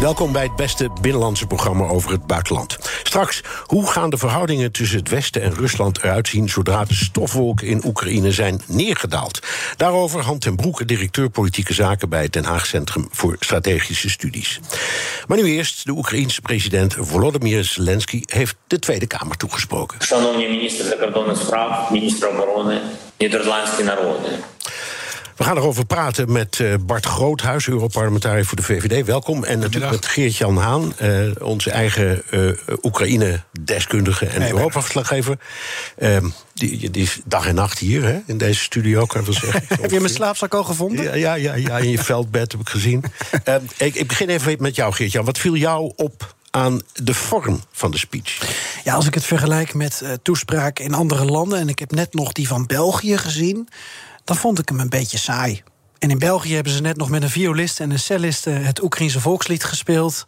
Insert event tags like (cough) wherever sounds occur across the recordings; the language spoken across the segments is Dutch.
Welkom bij het beste binnenlandse programma over het buitenland. Straks, hoe gaan de verhoudingen tussen het Westen en Rusland eruit zien zodra de stofwolken in Oekraïne zijn neergedaald? Daarover Hand ten Broeke, directeur politieke zaken bij het Den Haag Centrum voor Strategische Studies. Maar nu eerst, de Oekraïense president Volodymyr Zelensky heeft de Tweede Kamer toegesproken. Шановні міністр закордонних справ, міністр оборони, Нідерландські народи. We gaan erover praten met eh, Bart Groothuis, Europarlementariër voor de VVD. Welkom. En natuurlijk met Geert-Jan Haan, eh, onze eigen eh, Oekraïne-deskundige en Europa-verslaggever. Ehm, die, die is dag en nacht hier, hè, in deze studio, kan ik wel zeggen. (laughs) Heb je mijn slaapzak al gevonden? Ja, ja, ja, ja in je (laughs) veldbed heb ik gezien. Ehm, ik, ik begin even met jou, Geert-Jan. Wat viel jou op aan de vorm van de speech? Ja, als ik het vergelijk met uh, toespraken in andere landen... en ik heb net nog die van België gezien... dan vond ik hem een beetje saai. En in België hebben ze net nog met een violist en een cellist het Oekraïense volkslied gespeeld.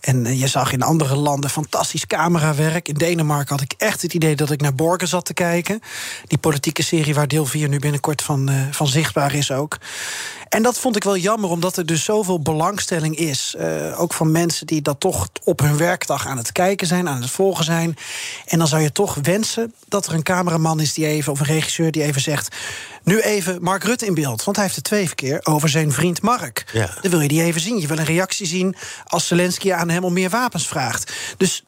En je zag in andere landen fantastisch camerawerk. In Denemarken had ik echt het idee dat ik naar Borgen zat te kijken. Die politieke serie waar deel 4 nu binnenkort van, uh, van zichtbaar is ook. En dat vond ik wel jammer, omdat er dus zoveel belangstelling is. Uh, ook van mensen die dat toch op hun werkdag aan het kijken zijn, aan het volgen zijn. En dan zou je toch wensen dat er een cameraman is die even, of een regisseur die even zegt. Nu even Mark Rutte in beeld. Want hij heeft het twee keer over zijn vriend Mark. Ja. Dan wil je die even zien. Je wil een reactie zien als Zelensky aan hem om meer wapens vraagt. Dus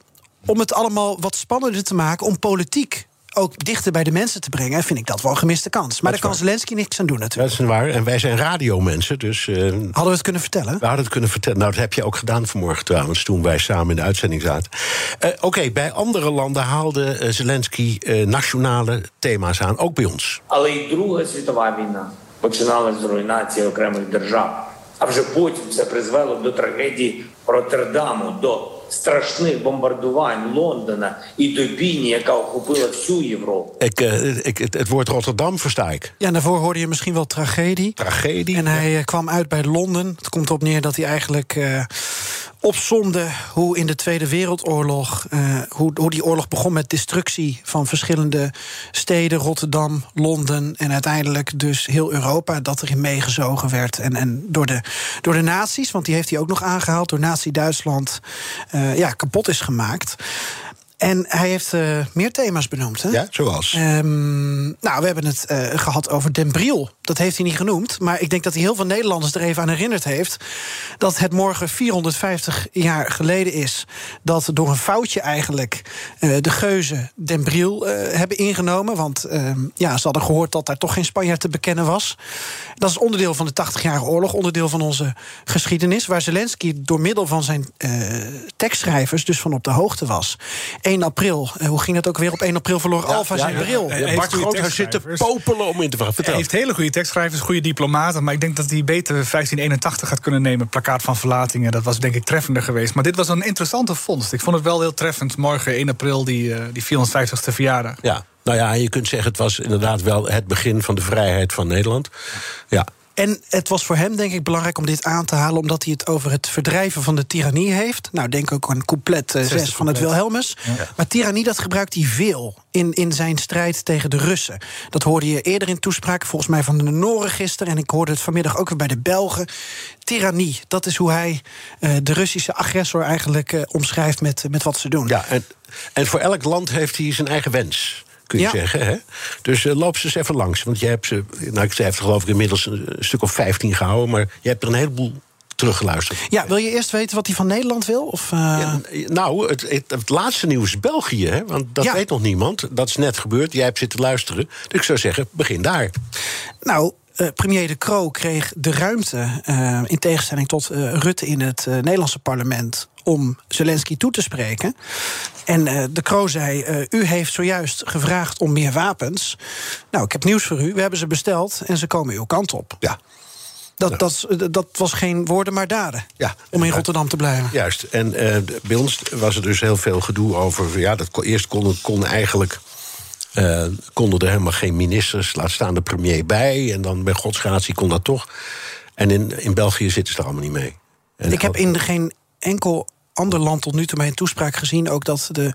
om het allemaal wat spannender te maken, om politiek ook dichter bij de mensen te brengen, vind ik dat wel een gemiste kans. Maar daar kan Zelensky niks aan doen natuurlijk. Dat is waar. En wij zijn radiomensen, dus... Uh, hadden we het kunnen vertellen? We hadden het kunnen vertellen. Nou, dat heb je ook gedaan vanmorgen trouwens, toen wij samen in de uitzending zaten. Uh, Oké, okay, bij andere landen haalde uh, Zelensky nationale thema's aan, ook bij ons. Але й Друга світова війна починалася з руйнації окремих держав. А вже потім це призвело до трагедії Роттердаму, до страшних бомбардувань Лондона і до бійні, яка охопила всю Європу. Ik, uh, ik, het, het, woord Rotterdam versta ik. Ja, daarvoor hoorde je misschien wel tragedie. Tragedie. En hij ja. kwam uit bij Londen. Het komt erop neer dat hij eigenlijk uh, opzonde hoe in de Tweede Wereldoorlog, uh, hoe, hoe die oorlog begon met destructie van verschillende steden, Rotterdam, Londen en uiteindelijk dus heel Europa, dat erin meegezogen werd. En, en door, de, door de nazi's, want die heeft hij ook nog aangehaald, door Nazi-Duitsland uh, ja, kapot is gemaakt. En hij heeft uh, meer thema's benoemd. Hè? Ja, zoals? Um, nou, we hebben het uh, gehad over Den Briel. Dat heeft hij niet genoemd. Maar ik denk dat hij heel veel Nederlanders er even aan herinnerd heeft... dat het morgen 450 jaar geleden is... dat door een foutje eigenlijk uh, de geuzen Den Briel hebben ingenomen. Want ja, ze hadden gehoord dat daar toch geen Spanjaard te bekennen was. Dat is onderdeel van de 80-jarige oorlog. Onderdeel van onze geschiedenis. Waar Zelensky door middel van zijn tekstschrijvers dus van op de hoogte was. 1 april. Uh, hoe ging dat ook weer? Op 1 april verloor ja, Alfa ja, zijn ja, bril. Ja, Bart Groothuis zit te popelen om in te vragen. Hij heeft hele goede tekstschrijvers, goede diplomaten. Maar ik denk dat hij beter 1581 had kunnen nemen. Plakkaat van verlatingen. Dat was denk ik treffender geweest. Maar dit was een interessante vondst. Ik vond het wel heel treffend. Morgen 1 april, die, uh, die 450ste verjaardag. Ja. Nou ja, je kunt zeggen, het was inderdaad wel het begin van de vrijheid van Nederland. Ja, en het was voor hem, denk ik, belangrijk om dit aan te halen... omdat hij het over het verdrijven van de tirannie heeft. Nou, denk ook aan couplet 6 uh, van het Wilhelmus. Ja. Maar tirannie, dat gebruikt hij veel in, in zijn strijd tegen de Russen. Dat hoorde je eerder in toespraken, volgens mij van de Noren gisteren... en ik hoorde het vanmiddag ook weer bij de Belgen. Tirannie, dat is hoe hij uh, de Russische agressor eigenlijk uh, omschrijft met, met wat ze doen. Ja, en, en voor elk land heeft hij zijn eigen wens kun je Ja. zeggen. Hè? Dus uh, loop ze eens even langs. Want jij hebt ze, nou, ik heeft er geloof ik inmiddels een stuk of 15 gehouden, maar je hebt er een heleboel teruggeluisterd. Ja, wil je eerst weten wat hij van Nederland wil? Of, uh... Ja, nou, het, het, het, laatste nieuws is België, hè? want dat Ja. weet nog niemand. Dat is net gebeurd, jij hebt zitten luisteren. Dus ik zou zeggen, begin daar. Nou, eh, premier De Croo kreeg de ruimte, eh, in tegenstelling tot eh, Rutte in het Nederlandse parlement, om Zelensky toe te spreken. En De Croo zei: U heeft zojuist gevraagd om meer wapens. Nou, ik heb nieuws voor u. We hebben ze besteld en ze komen uw kant op. Ja. Dat, dat, dat was geen woorden, maar daden. Ja, om in Rotterdam te blijven. Juist. En bij ons was er dus heel veel gedoe over. Ja, dat eerst kon, kon eigenlijk. Uh, konden er helemaal geen ministers, laat staan de premier bij. En dan bij godsgratie kon dat toch. En in, in België zitten ze er allemaal niet mee. En ik heb in geen enkel ander land tot nu toe bij een toespraak gezien... ook dat de,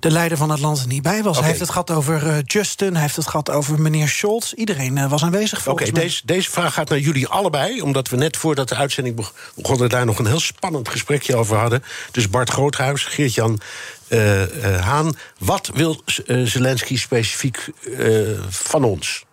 de leider van het land er niet bij was. Okay. Hij heeft het gehad over uh, Justin, hij heeft het gehad over meneer Scholz. Iedereen uh, was aanwezig Oké, okay, deze, deze vraag gaat naar jullie allebei... omdat we net voordat de uitzending begonnen... daar nog een heel spannend gesprekje over hadden. Dus Bart Groothuis, Geert-Jan uh, Haan. Wat wil Zelensky specifiek van ons?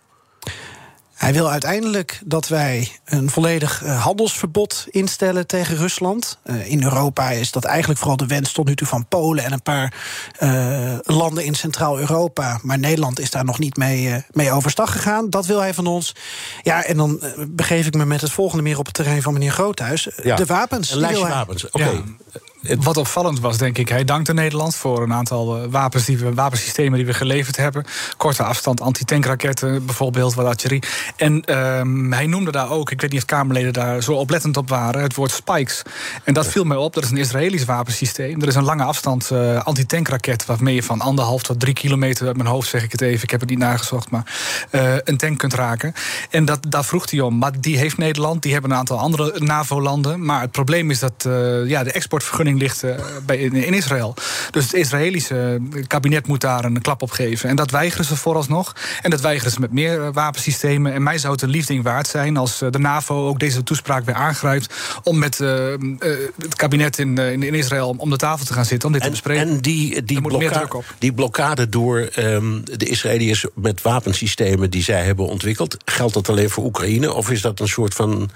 Hij wil uiteindelijk dat wij een volledig handelsverbod instellen tegen Rusland. In Europa is dat eigenlijk vooral de wens tot nu toe van Polen en een paar uh, landen in Centraal-Europa. Maar Nederland is daar nog niet mee, mee overstag gegaan. Dat wil hij van ons. Ja, en dan begeef ik me met het volgende meer op het terrein van meneer Groothuis. Ja, de wapens. Een lijstje wapens. Oké. Okay. Ja. Wat opvallend was, denk ik, hij dankte Nederland voor een aantal wapens die we, wapensystemen die we geleverd hebben. Korte afstand antitankraketten, bijvoorbeeld, wat artillerie. En um, hij noemde daar ook, ik weet niet of Kamerleden daar zo oplettend op waren, het woord spikes. En dat viel mij op, dat is een Israëlisch wapensysteem. Er is een lange afstand uh, antitankraket waarmee je van anderhalf tot drie kilometer, uit mijn hoofd zeg ik het even, ik heb het niet nagezocht, maar uh, een tank kunt raken. En dat, daar vroeg hij om. Maar die heeft Nederland, die hebben een aantal andere NAVO-landen. Maar het probleem is dat uh, ja, de exportvergunning ligt bij, in, Israël. Dus het Israëlische kabinet moet daar een klap op geven. En dat weigeren ze vooralsnog. En dat weigeren ze met meer wapensystemen. En mij zou het een liefding waard zijn als de NAVO ook deze toespraak weer aangrijpt. om met het kabinet in, in, in, Israël om de tafel te gaan zitten om dit en, te bespreken. En die, die, blokkade, die blokkade door um, de Israëliërs met wapensystemen die zij hebben ontwikkeld, geldt dat alleen voor Oekraïne? Of is dat een soort van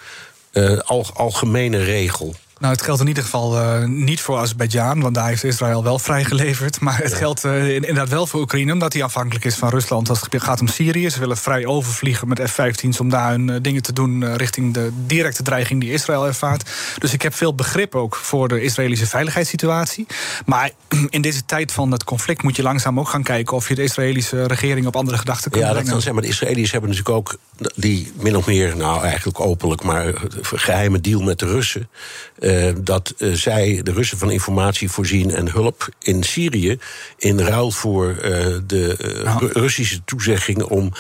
uh, al, algemene regel? Nou, het geldt in ieder geval uh, niet voor Azerbeidzjan, want daar heeft Israël wel vrijgeleverd. Maar het ja. geldt uh, inderdaad wel voor Oekraïne, omdat hij afhankelijk is van Rusland. Als het gaat om Syrië, ze willen vrij overvliegen met F-15's om daar hun uh, dingen te doen richting de directe dreiging die Israël ervaart. Dus ik heb veel begrip ook voor de Israëlische veiligheidssituatie. Maar (clears throat) in deze tijd van het conflict moet je langzaam ook gaan kijken of je de Israëlische regering op andere gedachten kunt ja, brengen. Ja, dat kan zijn, maar de Israëli's hebben natuurlijk ook die min of meer, nou eigenlijk openlijk, maar geheime deal met de Russen. Uh, dat uh, zij de Russen van informatie voorzien en hulp in Syrië. in ruil voor uh, de nou. Russische toezegging om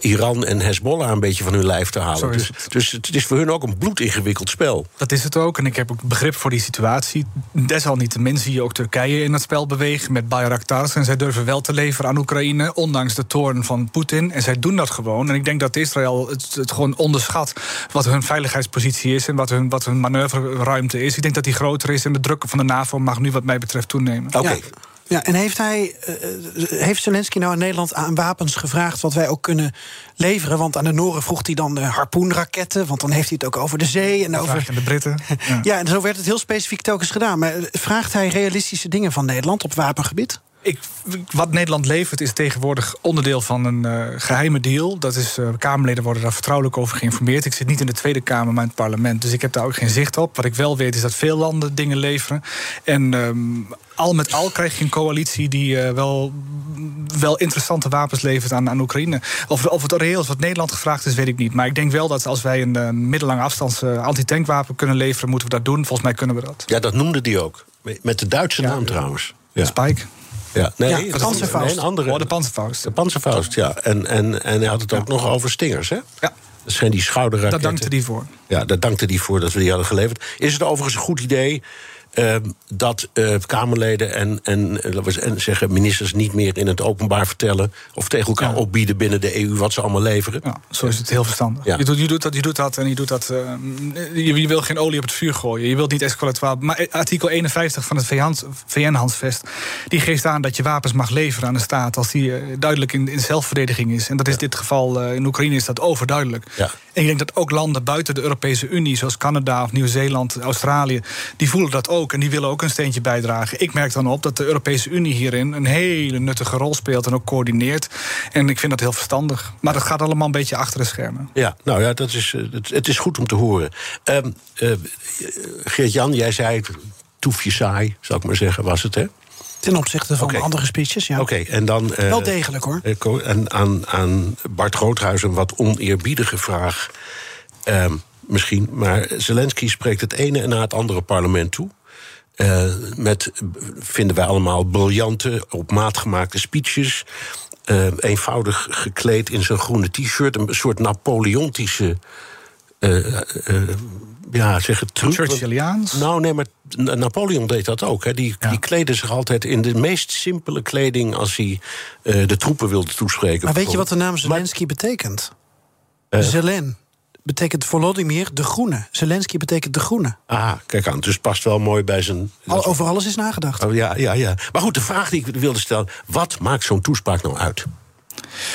Iran en Hezbollah een beetje van hun lijf te halen. Dus, dus, het is voor hun ook een bloedingewikkeld spel. Dat is het ook. En ik heb ook begrip voor die situatie. Desalniettemin zie je ook Turkije in het spel bewegen met Bayraktars. En zij durven wel te leveren aan Oekraïne, ondanks de toorn van Poetin. En zij doen dat gewoon. En ik denk dat Israël het, het gewoon onderschat wat hun veiligheidspositie is en wat hun, wat hun manoeuvreruimte is. Ik denk dat die groter is en de druk van de NAVO mag nu wat mij betreft toenemen. Oké. Okay. Ja. Ja, en heeft hij, uh, heeft Zelensky nou in Nederland aan wapens gevraagd wat wij ook kunnen leveren? Want aan de Noren vroeg hij dan uh, harpoenraketten, want dan heeft hij het ook over de zee en over. de Britten. Ja. (laughs) ja, en zo werd het heel specifiek telkens gedaan. Maar vraagt hij realistische dingen van Nederland op wapengebied? Ik, wat Nederland levert is tegenwoordig onderdeel van een uh, geheime deal. Dat is, uh, Kamerleden worden daar vertrouwelijk over geïnformeerd. Ik zit niet in de Tweede Kamer, maar in het parlement. Dus ik heb daar ook geen zicht op. Wat ik wel weet is dat veel landen dingen leveren. En um, al met al krijg je een coalitie die uh, wel, wel interessante wapens levert aan, aan Oekraïne. Of, of het reëel is wat Nederland gevraagd is, weet ik niet. Maar ik denk wel dat als wij een, een middellange afstands antitankwapen kunnen leveren, moeten we dat doen. Volgens mij kunnen we dat. Ja, dat noemde die ook. Met de Duitse ja, naam trouwens. Ja. Spike. Ja, nee, ja, de Panzerfaust. Nee, een andere. Oh, de Panzerfaust. De Panzerfaust, ja. En, en, en hij had het ook ja. nog over stingers, hè? Ja. Dat zijn die schouderraketten. Daar dankte die voor. Ja, daar dankte die voor dat we die hadden geleverd. Is het overigens een goed idee uh, dat uh, Kamerleden en, en, en zeggen ministers niet meer in het openbaar vertellen of tegen elkaar ja. opbieden binnen de EU wat ze allemaal leveren. Ja, zo is het heel verstandig. Ja. Je, doet, je, doet dat, je doet dat en je doet dat. Uh, je, je, wil geen olie op het vuur gooien. Je wilt niet escalatoire. Maar artikel 51 van het VN-handsvest die geeft aan dat je wapens mag leveren aan de staat als die duidelijk in, in zelfverdediging is. En dat is in dit geval in Oekraïne is dat overduidelijk. Ja. En ik denk dat ook landen buiten de Europese Unie, zoals Canada of Nieuw-Zeeland, Australië, die voelen dat ook. En die willen ook een steentje bijdragen. Ik merk dan op dat de Europese Unie hierin een hele nuttige rol speelt en ook coördineert. En ik vind dat heel verstandig. Maar dat gaat allemaal een beetje achter de schermen. Ja, nou ja, dat is, het, het is goed om te horen. Um, uh, Geert-Jan, jij zei toefje saai, zou ik maar zeggen, was het, hè? Ten opzichte van okay. andere speeches, ja. Oké, okay, en dan... Uh, Wel degelijk, hoor. En aan, aan Bart Groothuis een wat oneerbiedige vraag. Um, misschien. Maar Zelensky spreekt het ene en na het andere parlement toe. Uh, met, vinden wij allemaal, briljante, op maat gemaakte speeches. Uh, eenvoudig gekleed in zijn groene t-shirt. Een soort Napoleontische. Uh, ja, zeg het truc. Churchilliaans? Nou, nee, maar Napoleon deed dat ook. Hè. Die, ja. die kleedde zich altijd in de meest simpele kleding als hij de troepen wilde toespreken. Maar weet je wat de naam Zelensky maar, betekent? Zelen betekent Volodymyr de Groene. Zelensky betekent de Groene. Ah, kijk aan. Dus past wel mooi bij zijn. Al, over alles is nagedacht. Oh, ja, ja, ja. Maar goed, de vraag die ik wilde stellen: wat maakt zo'n toespraak nou uit?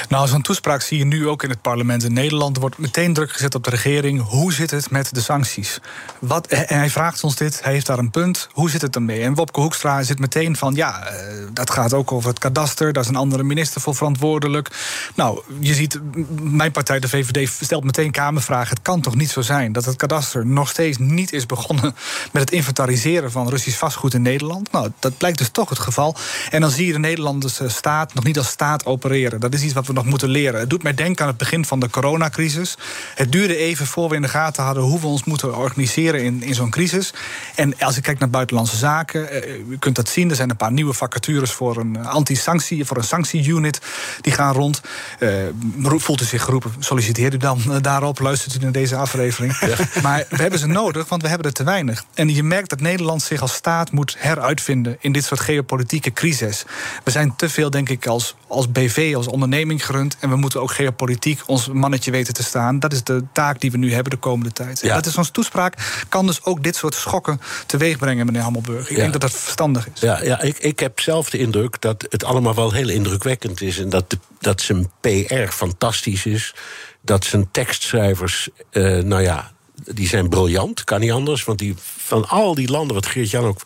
Nou, zo'n toespraak zie je nu ook in het parlement in Nederland. Er wordt meteen druk gezet op de regering. Hoe zit het met de sancties? Wat, en hij vraagt ons dit, hij heeft daar een punt. Hoe zit het ermee? En Wopke Hoekstra zit meteen van... ja, dat gaat ook over het kadaster. Daar is een andere minister voor verantwoordelijk. Nou, je ziet, mijn partij, de VVD, stelt meteen Kamervragen. Het kan toch niet zo zijn dat het kadaster nog steeds niet is begonnen... met het inventariseren van Russisch vastgoed in Nederland? Nou, dat blijkt dus toch het geval. En dan zie je de Nederlandse staat nog niet als staat opereren. Dat is iets wat we nog moeten leren. Het doet mij denken aan het begin van de coronacrisis. Het duurde even voor we in de gaten hadden hoe we ons moeten organiseren in, in zo'n crisis. En als ik kijk naar buitenlandse zaken, uh, u kunt dat zien. Er zijn een paar nieuwe vacatures voor een eh, anti-sanctie, voor een sanctie-unit. Die gaan rond. Uh, voelt u zich geroepen, solliciteert u dan daarop, luistert u naar deze aflevering. Ja. Maar we hebben ze nodig, want we hebben er te weinig. En je merkt dat Nederland zich als staat moet heruitvinden in dit soort geopolitieke crisis. We zijn te veel, denk ik, als, als BV, als onderneming gerund. En we moeten ook geopolitiek ons mannetje weten te staan. Dat is de taak die we nu hebben de komende tijd. Ja. Dat is onze toespraak. Kan dus ook dit soort schokken teweeg brengen, meneer Hammelburg. Ik denk dat dat verstandig is. Ja, ja ik, ik heb zelf de indruk dat het allemaal wel heel indrukwekkend is. En dat, de, dat zijn PR fantastisch is. Dat zijn tekstschrijvers, uh, nou ja, die zijn briljant, kan niet anders. Want die, van al die landen, wat Geert-Jan ook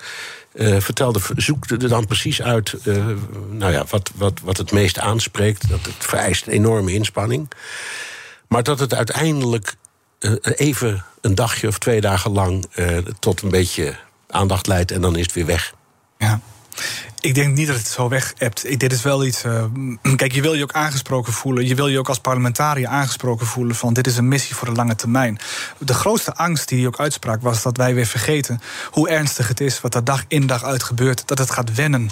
uh, vertelde, zoekte er dan precies uit uh, nou ja, wat, wat, wat het meest aanspreekt. Dat het vereist enorme inspanning. Maar dat het uiteindelijk uh, even een dagje of twee dagen lang tot een beetje aandacht leidt en dan is het weer weg. Ja. Ik denk niet dat het zo weg hebt. Dit is wel iets. Uh, (clears throat) kijk, je wil je ook aangesproken voelen. Je wil je ook als parlementariër aangesproken voelen van dit is een missie voor de lange termijn. De grootste angst die hij ook uitsprak was dat wij weer vergeten hoe ernstig het is wat er dag in dag uit gebeurt. Dat het gaat wennen.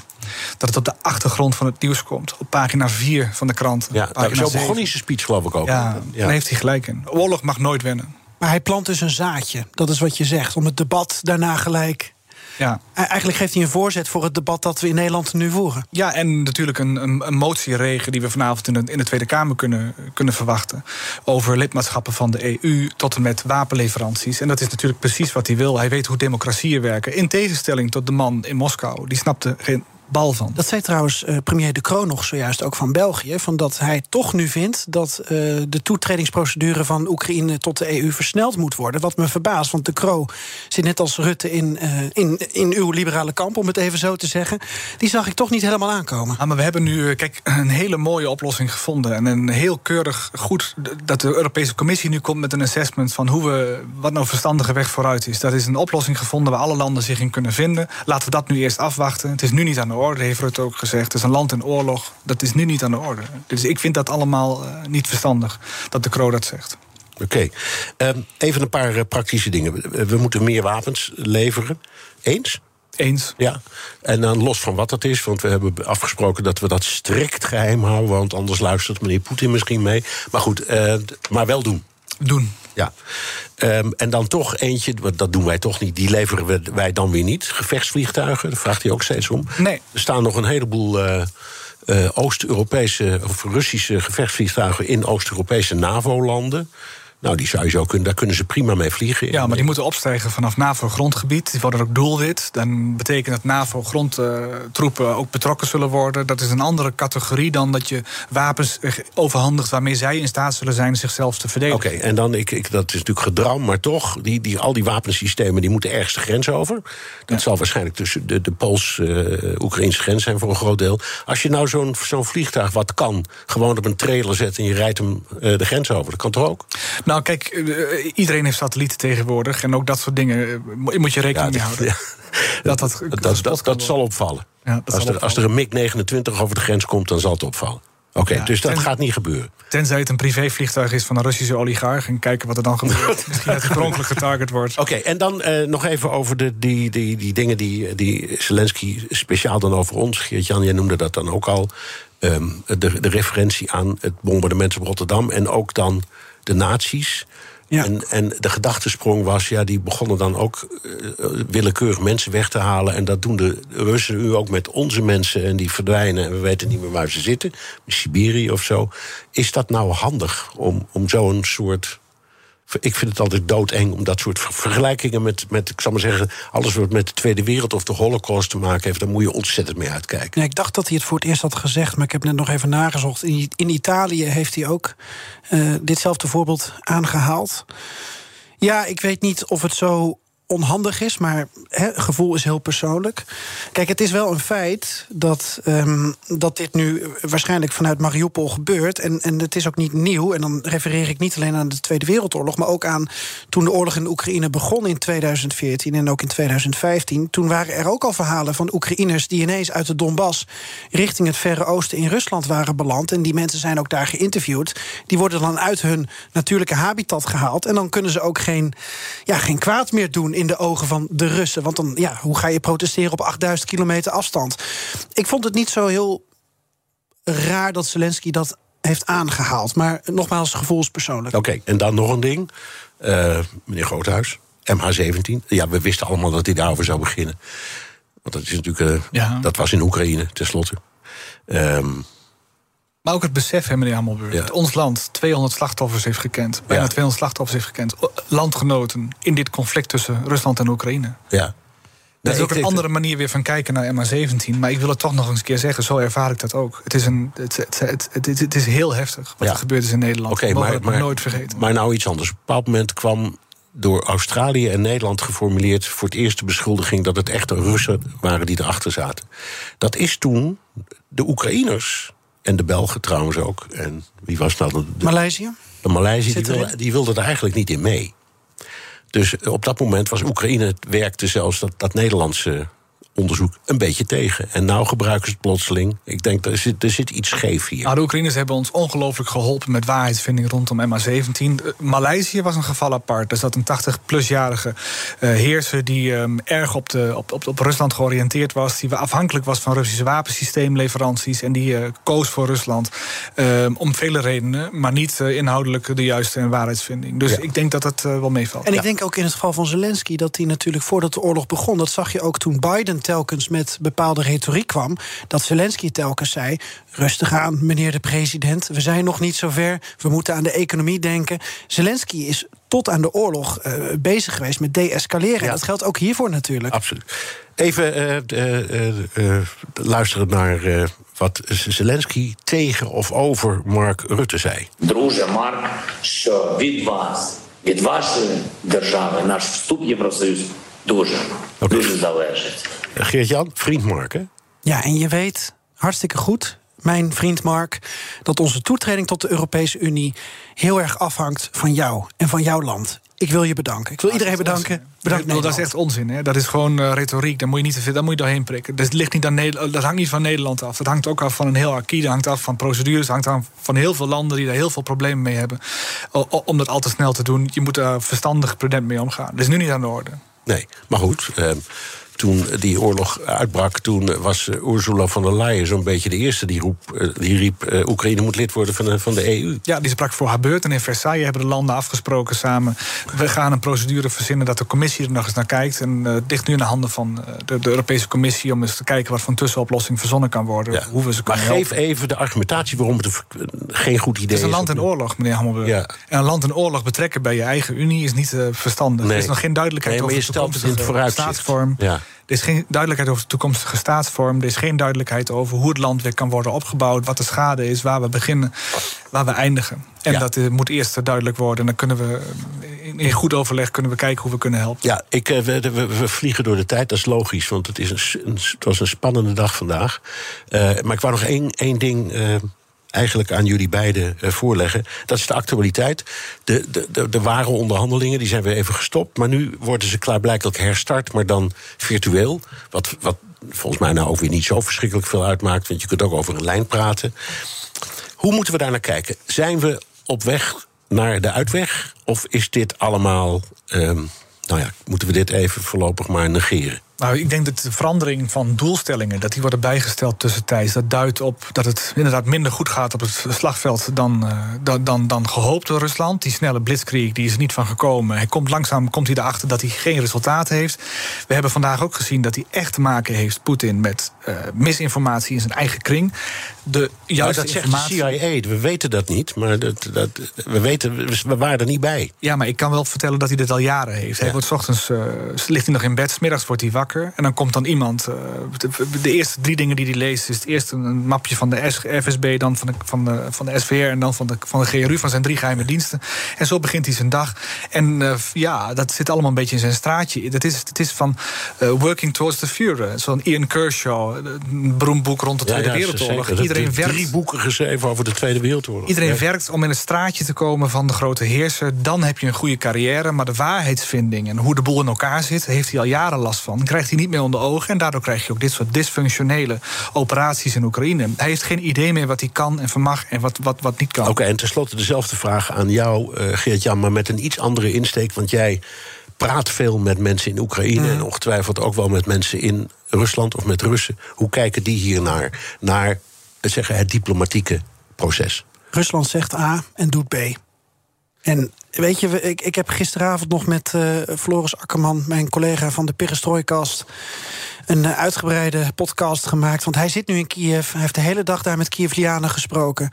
Dat het op de achtergrond van het nieuws komt. Op pagina 4 van de krant. Ja, zo begon hij zijn speech geloof ik ook. Ja, ja, daar heeft hij gelijk in. Oorlog mag nooit wennen. Maar hij plant dus een zaadje. Dat is wat je zegt. Om het debat daarna gelijk ja. Eigenlijk geeft hij een voorzet voor het debat dat we in Nederland nu voeren. Ja, en natuurlijk een, een, een motieregen die we vanavond in de, in de Tweede Kamer kunnen, kunnen verwachten. Over lidmaatschappen van de EU tot en met wapenleveranties. En dat is natuurlijk precies wat hij wil. Hij weet hoe democratieën werken. In tegenstelling tot de man in Moskou. Die snapte geen bal van. Dat zei trouwens uh, premier De Croo nog zojuist ook van België. Van dat hij toch nu vindt dat uh, de toetredingsprocedure van Oekraïne tot de EU versneld moet worden. Wat me verbaast, want De Croo zit net als Rutte in, uh, in, in uw liberale kamp, om het even zo te zeggen. Die zag ik toch niet helemaal aankomen. Ah, maar we hebben nu kijk, (clears throat) een hele mooie oplossing gevonden. En een heel keurig goed dat de Europese Commissie nu komt met een assessment van hoe we, wat nou verstandige weg vooruit is. Dat is een oplossing gevonden waar alle landen zich in kunnen vinden. Laten we dat nu eerst afwachten. Het is nu niet aan de orde, heeft Rutte ook gezegd. Het is een land in oorlog. Dat is nu niet aan de orde. Dus ik vind dat allemaal uh, niet verstandig dat de Kro dat zegt. Oké. Okay. Um, even een paar uh, praktische dingen. We, we moeten meer wapens leveren. Eens? Eens. Ja. En dan los van wat dat is, want we hebben afgesproken dat we dat strikt geheim houden, want anders luistert meneer Poetin misschien mee. Maar goed, uh, maar wel doen. Doen. Ja. Um, en dan toch eentje, dat doen wij toch niet, die leveren wij dan weer niet. Gevechtsvliegtuigen, daar vraagt hij ook steeds om. Nee. Er staan nog een heleboel. Uh, uh, Oost-Europese of Russische gevechtsvliegtuigen in Oost-Europese NAVO-landen. Nou, die zou je zo kunnen, daar kunnen ze prima mee vliegen. Ja, maar die moeten opstijgen vanaf NAVO-grondgebied. Die worden ook doelwit. Dan betekent dat NAVO-grondtroepen ook betrokken zullen worden. Dat is een andere categorie dan dat je wapens overhandigt... waarmee zij in staat zullen zijn zichzelf te verdedigen. Oké, en dan, ik, ik, dat is natuurlijk gedram, maar toch... Die, die, al die wapensystemen die moeten ergens de grens over. Dat ja. zal waarschijnlijk tussen de, de Pools-Oekraïnse uh, grens zijn voor een groot deel. Als je nou zo'n zo'n vliegtuig wat kan... gewoon op een trailer zet en je rijdt hem uh, de grens over, dat kan toch ook? Nou, kijk, uh, iedereen heeft satellieten tegenwoordig. En ook dat soort dingen moet je rekening mee houden. Ja. Dat, dat, dat, dat, dat zal opvallen. Ja, als, er, als er een MiG-29 over de grens komt, dan zal het opvallen. Oké, Ja, dus dat ten- gaat niet gebeuren. Tenzij het een privévliegtuig is van een Russische oligarch. En kijken wat er dan gebeurt. (laughs) Misschien het oorspronkelijk getarget wordt. Oké, en dan eh, nog even over de, die, die, die dingen die, die Zelensky speciaal dan over ons. Geert-Jan, jij noemde dat dan ook al. ehm, de, de referentie aan het bombardement op Rotterdam. En ook dan de nazi's. Ja. En, en de gedachtesprong was, ja, die begonnen dan ook eh, willekeurig mensen weg te halen. En dat doen de Russen nu ook met onze mensen. En die verdwijnen en we weten niet meer waar ze zitten. In Siberië of zo. Is dat nou handig om, om zo'n soort ik vind het altijd doodeng om dat soort ver- vergelijkingen met, met, ik zal maar zeggen, alles wat met de Tweede Wereld of de Holocaust te maken heeft, daar moet je ontzettend mee uitkijken. Nee, ik dacht dat hij het voor het eerst had gezegd, maar ik heb net nog even nagezocht. In, in Italië heeft hij ook eh, ditzelfde voorbeeld aangehaald. Ja, ik weet niet of het zo onhandig is, maar hè, gevoel is heel persoonlijk. Kijk, het is wel een feit dat, ehm, dat dit nu waarschijnlijk vanuit Mariupol gebeurt. En, en het is ook niet nieuw. En dan refereer ik niet alleen aan de Tweede Wereldoorlog, maar ook aan toen de oorlog in Oekraïne begon in 2014 en ook in 2015. Toen waren er ook al verhalen van Oekraïners die ineens uit de Donbass richting het Verre Oosten in Rusland waren beland. En die mensen zijn ook daar geïnterviewd. Die worden dan uit hun natuurlijke habitat gehaald. En dan kunnen ze ook geen, ja, geen kwaad meer doen in de ogen van de Russen. Want dan, ja, hoe ga je protesteren op 8000 kilometer afstand? Ik vond het niet zo heel raar dat Zelensky dat heeft aangehaald. Maar nogmaals, gevoelspersoonlijk. Oké, en dan nog een ding. Eh, meneer Groothuis, MH17. Ja, we wisten allemaal dat hij daarover zou beginnen. Want dat is natuurlijk, eh, Ja. dat was in Oekraïne, tenslotte. Ehm, Maar ook het besef, hè, meneer Hammelburg. Ja. Dat ons land 200 slachtoffers heeft gekend. Bijna Ja. 200 slachtoffers heeft gekend. Landgenoten in dit conflict tussen Rusland en Oekraïne. ja. Dat Nee, is ook een andere manier weer van kijken naar MH17. Maar ik wil het toch nog eens een keer zeggen. Zo ervaar ik dat ook. Het is, een, het, het, het, het, is- heel heftig wat Ja. er gebeurd is in Nederland. Oké, maar, het maar, nooit vergeten. maar nou iets anders. Op een bepaald moment kwam door Australië en Nederland geformuleerd... voor het eerst de beschuldiging dat het echte Russen waren die erachter zaten. Dat is toen de Oekraïners en de Belgen trouwens ook... en wie was nou de, de, Maleisië? de Maleisië, die wilden er eigenlijk niet in mee. Dus op dat moment was Oekraïne, werkte zelfs dat, dat Nederlandse onderzoek een beetje tegen. En nou gebruiken ze het plotseling. Ik denk, er zit, er zit iets scheef hier. Nou, de Oekraïners hebben ons ongelooflijk geholpen met waarheidsvinding rondom MH17. Eh, Maleisië was een geval apart. Er zat een 80-plusjarige eh, heerser die ehm, erg op, de, op, op, op Rusland georiënteerd was. Die afhankelijk was van Russische wapensysteemleveranties. En die eh, koos voor Rusland ehm, om vele redenen. Maar niet inhoudelijk de juiste en waarheidsvinding. Dus Ja. ik denk dat eh, wel meevalt. En ik denk ook in het geval van Zelensky dat hij natuurlijk voordat de oorlog begon, dat zag je ook toen Biden telkens met bepaalde retoriek kwam, dat Zelensky telkens zei: rustig aan, meneer de president, we zijn nog niet zo ver, we moeten aan de economie denken. Zelensky is tot aan de oorlog eh, bezig geweest met deescaleren. En Ja. dat geldt ook hiervoor natuurlijk. Absoluut. Even eh, eh, eh, eh, luisteren naar eh, wat Zelensky tegen of over Mark Rutte zei. Друже Марк, що від вас, від вашої держави, наш вступ в Євросоюз дуже, Oké. дуже залежить. Geert-Jan, vriend Mark, hè? Ja, en je weet hartstikke goed, mijn vriend Mark, dat onze toetreding tot de Europese Unie heel erg afhangt van jou en van jouw land. Ik wil je bedanken. Ik wil iedereen bedanken. Bedankt Nee, dat is echt onzin. Hè? Dat is gewoon eh, retoriek. Daar moet je niet te veel, daar moet je doorheen prikken. Dat, ligt niet aan Nederland, dat hangt niet van Nederland af. Dat hangt ook af van een heel acquis. Dat hangt af van procedures. Dat hangt af van heel veel landen die daar heel veel problemen mee hebben. O- om dat al te snel te doen. Je moet daar verstandig, prudent mee omgaan. Dat is nu niet aan de orde. Nee, maar goed. eh, toen die oorlog uitbrak, toen was eh, Ursula von der Leyen zo'n beetje de eerste die, roep, eh, die riep: eh, Oekraïne moet lid worden van de, van de EU. Ja, die sprak voor haar beurt. En in Versailles hebben de landen afgesproken samen. We gaan een procedure verzinnen dat de commissie er nog eens naar kijkt. En het ligt nu in de handen van de, de Europese Commissie... om eens te kijken wat voor een tussenoplossing verzonnen kan worden. Ja. Hoe we ze Maar geef helpen. even de argumentatie waarom het een- geen goed idee Het is. is een land in oorlog, meneer Hammelburg. Ja. En een land in oorlog betrekken bij je eigen Unie is niet verstandig. Nee. Er is nog geen duidelijkheid Nee, over je de stelt het in het staatsvorm. Ja. Er is geen duidelijkheid over de toekomstige staatsvorm. Er is geen duidelijkheid over hoe het land weer kan worden opgebouwd. Wat de schade is, waar we beginnen, waar we eindigen. En Ja. dat eh, moet eerst duidelijk worden. En dan kunnen we eh, in- goed overleg kunnen we kijken hoe we kunnen helpen. Ja, ik, eh, we, we, we vliegen door de tijd, dat is logisch, want het, is een, het was een spannende dag vandaag. Maar ik wou nog één, één ding eigenlijk aan jullie beiden eh, voorleggen. Dat is de actualiteit. De, de, de, de ware onderhandelingen die zijn weer even gestopt, maar nu worden ze klaarblijkelijk herstart, maar dan virtueel. Wat, wat volgens mij nou ook weer niet zo verschrikkelijk veel uitmaakt, want je kunt ook over een lijn praten. Hoe moeten we daar naar kijken? Zijn we op weg naar de uitweg? Of is dit allemaal. ehm, nou ja, moeten we dit even voorlopig maar negeren? Nou, ik denk dat de verandering van doelstellingen, dat die worden bijgesteld tussentijds, dat duidt op dat het inderdaad minder goed gaat op het slagveld dan, eh, dan, dan, dan gehoopt door Rusland. Die snelle blitzkrieg die is er niet van gekomen. Hij komt langzaam komt hij erachter dat hij geen resultaten heeft. We hebben vandaag ook gezien dat hij echt te maken heeft, Poetin, met eh, misinformatie in zijn eigen kring. De Nou, juiste dat zegt de CIA. We weten dat niet, maar dat, dat, we, weten, we waren er niet bij. Ja, maar ik kan wel vertellen dat hij dit al jaren heeft. Hij Ja. wordt 's ochtends eh, ligt hij nog in bed, 's middags wordt hij wakker. En dan komt dan iemand. eh, de, de eerste drie dingen die hij leest is het eerst een, een mapje van de FSB, dan van de, van, de, van de SVR en dan van de, van de GRU, van zijn drie geheime diensten. En zo begint hij zijn dag. En eh, ja, dat zit allemaal een beetje in zijn straatje. Het is, het is van eh, Working Towards the Future. Zo'n Ian Kershaw, een beroemd boek rond de Tweede Ja, Wereldoorlog. zeker. Iedereen Er- er- werkt. Drie boeken geschreven over de Tweede Wereldoorlog. Iedereen Ja. werkt om in het straatje te komen van de grote heerser. Dan heb je een goede carrière. Maar de waarheidsvinding en hoe de boel in elkaar zit, heeft hij al jaren last van. Krijgt hij niet meer onder ogen. En daardoor krijg je ook dit soort dysfunctionele operaties in Oekraïne. Hij heeft geen idee meer wat hij kan en vermag en wat, wat, wat niet kan. Oké, en tenslotte dezelfde vraag aan jou, eh Geert-Jan, maar met een iets andere insteek. Want jij praat veel met mensen in Oekraïne en ongetwijfeld ook wel met mensen in Rusland of met Russen. Hoe kijken die hier naar? Naar zeggen, het diplomatieke proces. Rusland zegt A en doet B. En weet je, ik, ik heb gisteravond nog met eh, Floris Akkerman, mijn collega van de Perestrooikast, een eh, uitgebreide podcast gemaakt. Want hij zit nu in Kiev. Hij heeft de hele dag daar met Kievlianen gesproken.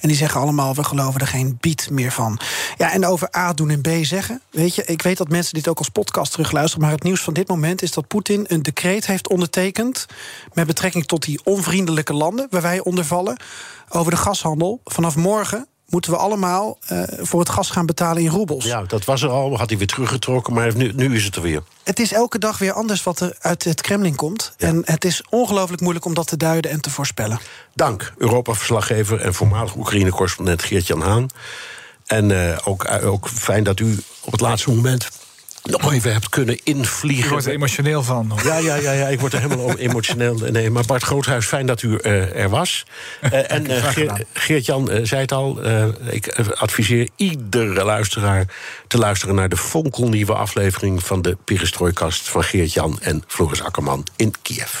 En die zeggen allemaal: we geloven er geen biet meer van. Ja, en over A doen en B zeggen. Weet je, ik weet dat mensen dit ook als podcast terugluisteren. Maar het nieuws van dit moment is dat Poetin een decreet heeft ondertekend. met betrekking tot die onvriendelijke landen waar wij onder vallen. over de gashandel. Vanaf morgen moeten we allemaal eh, voor het gas gaan betalen in roebels. Ja, dat was er al, had hij weer teruggetrokken, maar nu, nu is het er weer. Het is elke dag weer anders wat er uit het Kremlin komt. En het is ongelooflijk moeilijk om dat te duiden en te voorspellen. Dank, Europa-verslaggever en voormalig Oekraïne-correspondent Geert-Jan Haan. En eh, ook, ook fijn dat u op het laatste moment nog even hebt kunnen Je wordt invliegen. er emotioneel van. Ja, ja, ja, ja, ik word er helemaal emotioneel. Nee, maar Bart Groothuis, fijn dat u eh, er was. Eh, en eh. Geert-Jan zei het al, ik adviseer iedere luisteraar te luisteren naar de fonkelnieuwe aflevering van de Perestrooikast van Geert-Jan en Floris Akkerman in Kiev.